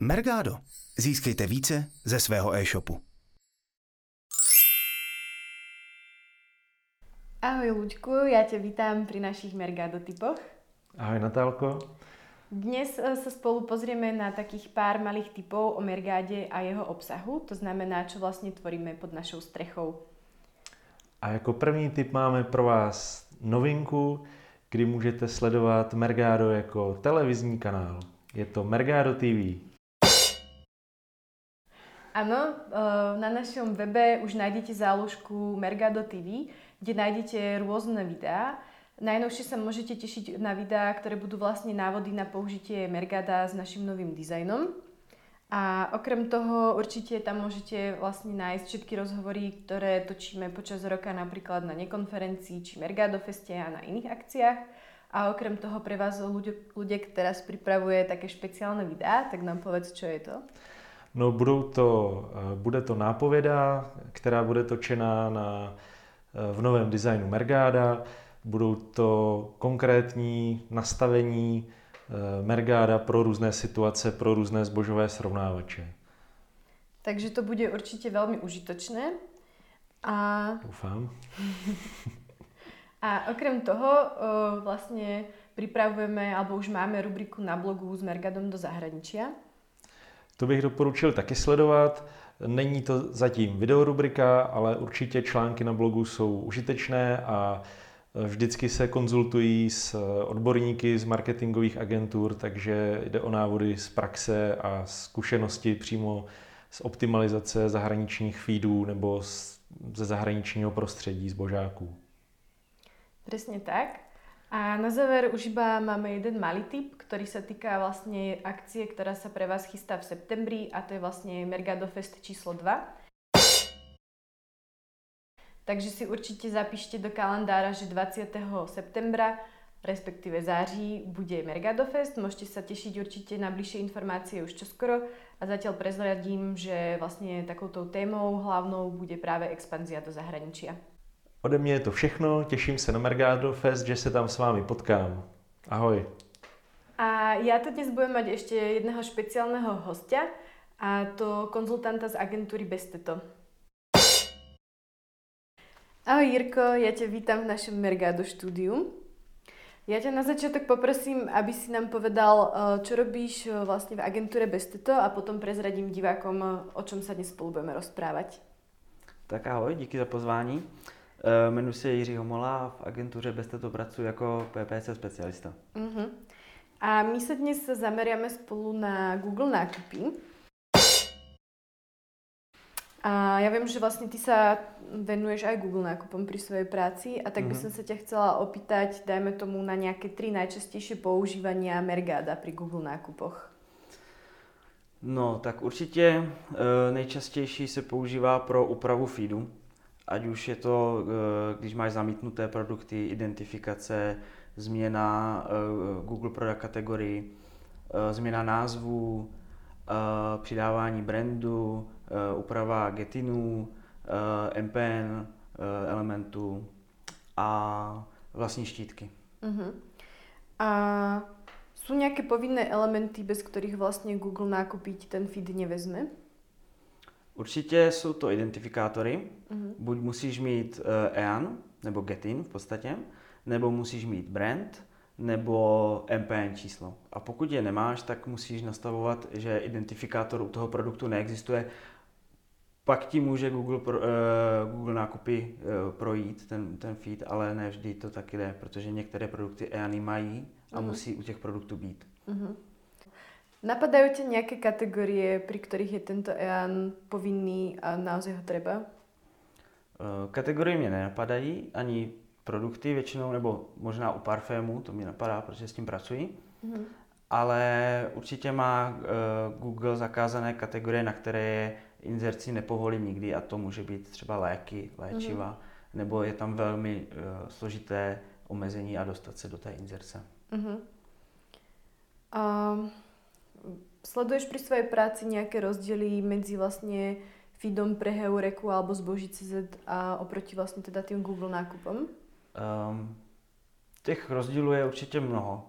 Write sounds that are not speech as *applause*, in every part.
Mergado. Získejte více ze svého e-shopu. Ahoj Luďku, já tě vítám pri našich Mergado typoch. Ahoj Natálko. Dnes eh, sa spolu pozrieme na takých pár malých typov o Mergáde a jeho obsahu, to znamená, čo vlastně tvoríme pod našou strechou. A jako první tip máme pro vás novinku, kdy můžete sledovat Mergado jako televizní kanál. Je to Mergado TV. Áno, eh, na našom webe už nájdete záložku Mergado TV, kde nájdete rôzne videá. Najnovšie sa môžete tešiť na videá, ktoré budú vlastne návody na použitie Mergada s našim novým dizajnom. A okrem toho určite tam môžete vlastne nájsť všetky rozhovory, ktoré točíme počas roka napríklad na nekonferencii či Mergado Feste a na iných akciách. A okrem toho pre vás ľudia, teraz pripravuje také špeciálne videá, tak nám povedz, čo je to. No budou to, eh, bude to nápověda, která bude točená na, eh, v novém designu Mergáda. Budou to konkrétní nastavení eh, Mergáda pro různé situace, pro různé zbožové srovnávače. Takže to bude určitě velmi užitočné. A... Doufám. *laughs* A okrem toho vlastně pripravujeme, alebo už máme rubriku na blogu s Mergadom do zahraničia. To bych doporučil taky sledovat. Není to zatím videorubrika, ale určitě články na blogu jsou užitečné a vždycky se konzultují s odborníky z marketingových agentur, takže jde o návody z praxe a zkušenosti přímo z optimalizace zahraničních feedů nebo ze zahraničního prostředí zbožáků. Přesně tak. A na záver už iba máme jeden malý tip, ktorý sa týka vlastne akcie, ktorá sa pre vás chystá v septembri a to je vlastne Mergado Fest číslo 2. Takže si určite zapíšte do kalendára, že 20. septembra, respektíve září, bude Mergado Fest. Môžete sa tešiť určite na bližšie informácie už čoskoro a zatiaľ prezradím, že vlastne takouto témou hlavnou bude práve expanzia do zahraničia. Ode mě je to všechno, těším se na Mergado Fest, že se tam s vámi potkám. Ahoj. A já to dnes budem mať ještě jedného špeciálneho hostia, a to konzultanta z agentúry Besteto. Ahoj Jirko, já tě vítám v našem Mergado studiu. Já tě na začátek poprosím, aby si nám povedal, eh, čo robíš eh, vlastně v agentúre Besteto a potom prezradím divákom, eh, o čom sa dnes spolu budeme rozprávať. Tak ahoj, díky za pozvání. Eh, jmenuji se Jiří Homola a v agentuře Besteto pracuji jako PPC specialista. Uh-huh. A my se dnes zameriame spolu na Google nákupy. A ja viem, že vlastne ty sa venuješ aj Google nákupom pri svojej práci a tak by mm-hmm. som sa ťa chcela opýtať, dajme tomu na nejaké tri najčastejšie používania Mergáda pri Google nákupoch. No, tak určitě e, nejčastější se používá pro úpravu feedu ať už je to, eh, když máš zamítnuté produkty, identifikace, změna eh, Google Product kategorii, eh, změna názvu, přidávání brandu, úprava getinů, MPN elementů a vlastní štítky. Uh-huh. A jsou nějaké povinné elementy, bez kterých vlastně Google nákupit ten feed nevezme? Určitě jsou to identifikátory. Mm-hmm. Buď musíš mít uh, EAN, nebo GetIn v podstatě, nebo musíš mít brand, nebo MPN číslo. A pokud je nemáš, tak musíš nastavovat, že identifikátor u toho produktu neexistuje. Pak ti může Google, pro, uh, Google nákupy uh, projít, ten, ten feed, ale ne vždy to tak jde, protože některé produkty EANy mají a mm-hmm. musí u těch produktů být. Mm-hmm. Napadajú ti nejaké kategórie, pri ktorých je tento EAN povinný a naozaj ho treba? Eh, kategorie mě nenapadají, ani produkty většinou, nebo možná u parfému, to mi napadá, protože s tím pracuji. Mm-hmm. Ale určitě má uh, Google zakázané kategorie, na které je inzerci nepovolí nikdy a to může být třeba léky, léčiva, mm-hmm. nebo je tam velmi uh, složité omezení a dostat se do té inzerce. Mm-hmm. Um... Sleduješ pri svojej práci nejaké rozdiely medzi vlastne feedom pre Heureku alebo zboží.cz a oproti vlastně teda tým Google nákupom? Um, těch rozdílů je určitě mnoho.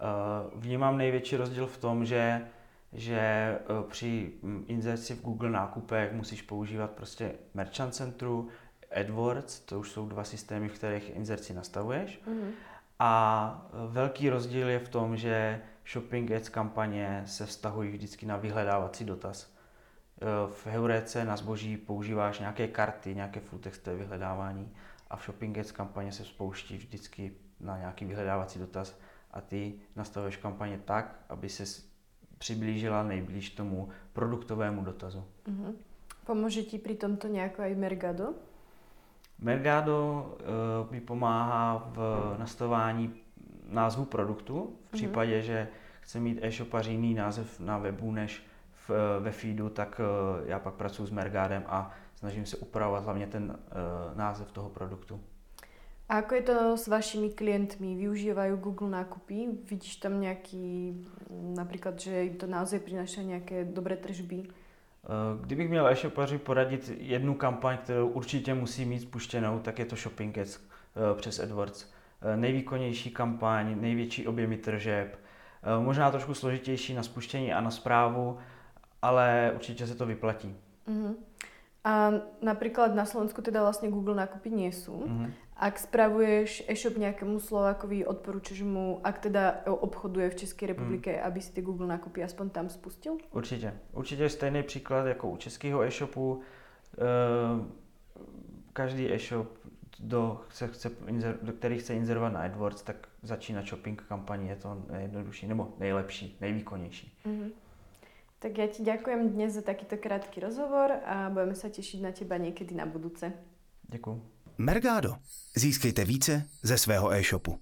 Uh, vnímám největší rozdíl v tom, že že eh, při inzerci v Google nákupech musíš používat prostě Merchant Centru, AdWords, to už jsou dva systémy, v kterých inzerci nastavuješ. Mm-hmm. A eh, velký rozdíl je v tom, že Shopping Ads kampaně se vztahují vždycky na vyhledávací dotaz. Eh, v Heurece na zboží používáš nějaké karty, nějaké full textové vyhledávání a v Shopping Ads kampaně se spouští vždycky na nějaký vyhledávací dotaz a ty nastavuješ kampaně tak, aby se přiblížila nejblíž tomu produktovému dotazu. Uh-huh. Pomůže ti při tomto nějak i Mergado? Mergado uh, mi pomáhá v nastavování názvu produktu. V mhm. případě, uh-huh. že chce mít e-shopař jiný název na webu než v, eh, ve feedu, tak uh, já pak pracuji s Mergadem a snažím se upravovat hlavně ten uh, název toho produktu. A ako je to s vašimi klientmi? Využívají Google nákupy? Vidíš tam nějaký, například, že jim to naozaj přináší nějaké dobré tržby? Eh, kdybych měl e-shopaři poradit jednu kampaň, kterou určitě musí mít spuštěnou, tak je to Shopping Ads eh, přes AdWords. Eh, nejvýkonnější kampaň, největší objemy tržeb, možná trošku složitější na spuštění a na zprávu, ale určitě se to vyplatí. Uh-huh. A napríklad na Slovensku teda vlastne Google nákupy nie sú. Mm-hmm. Ak spravuješ e-shop nejakému Slovákovi, odporúčaš mu, ak teda obchoduje v České republike, mm. aby si ty Google nákupy aspoň tam spustil? Určitě. Určitě je stejný příklad jako u českého e-shopu. Ehm, každý e-shop, do, chce, chce, do který chce inzerovat na AdWords, tak začíná shopping kampaní je to nejjednodušší, nebo nejlepší, nejvýkonnější. Mm-hmm. Tak ja ti ďakujem dnes za takýto krátky rozhovor a budeme sa tešiť na teba niekedy na budúce. Děkuji. Mergado. Získejte více ze svého e-shopu.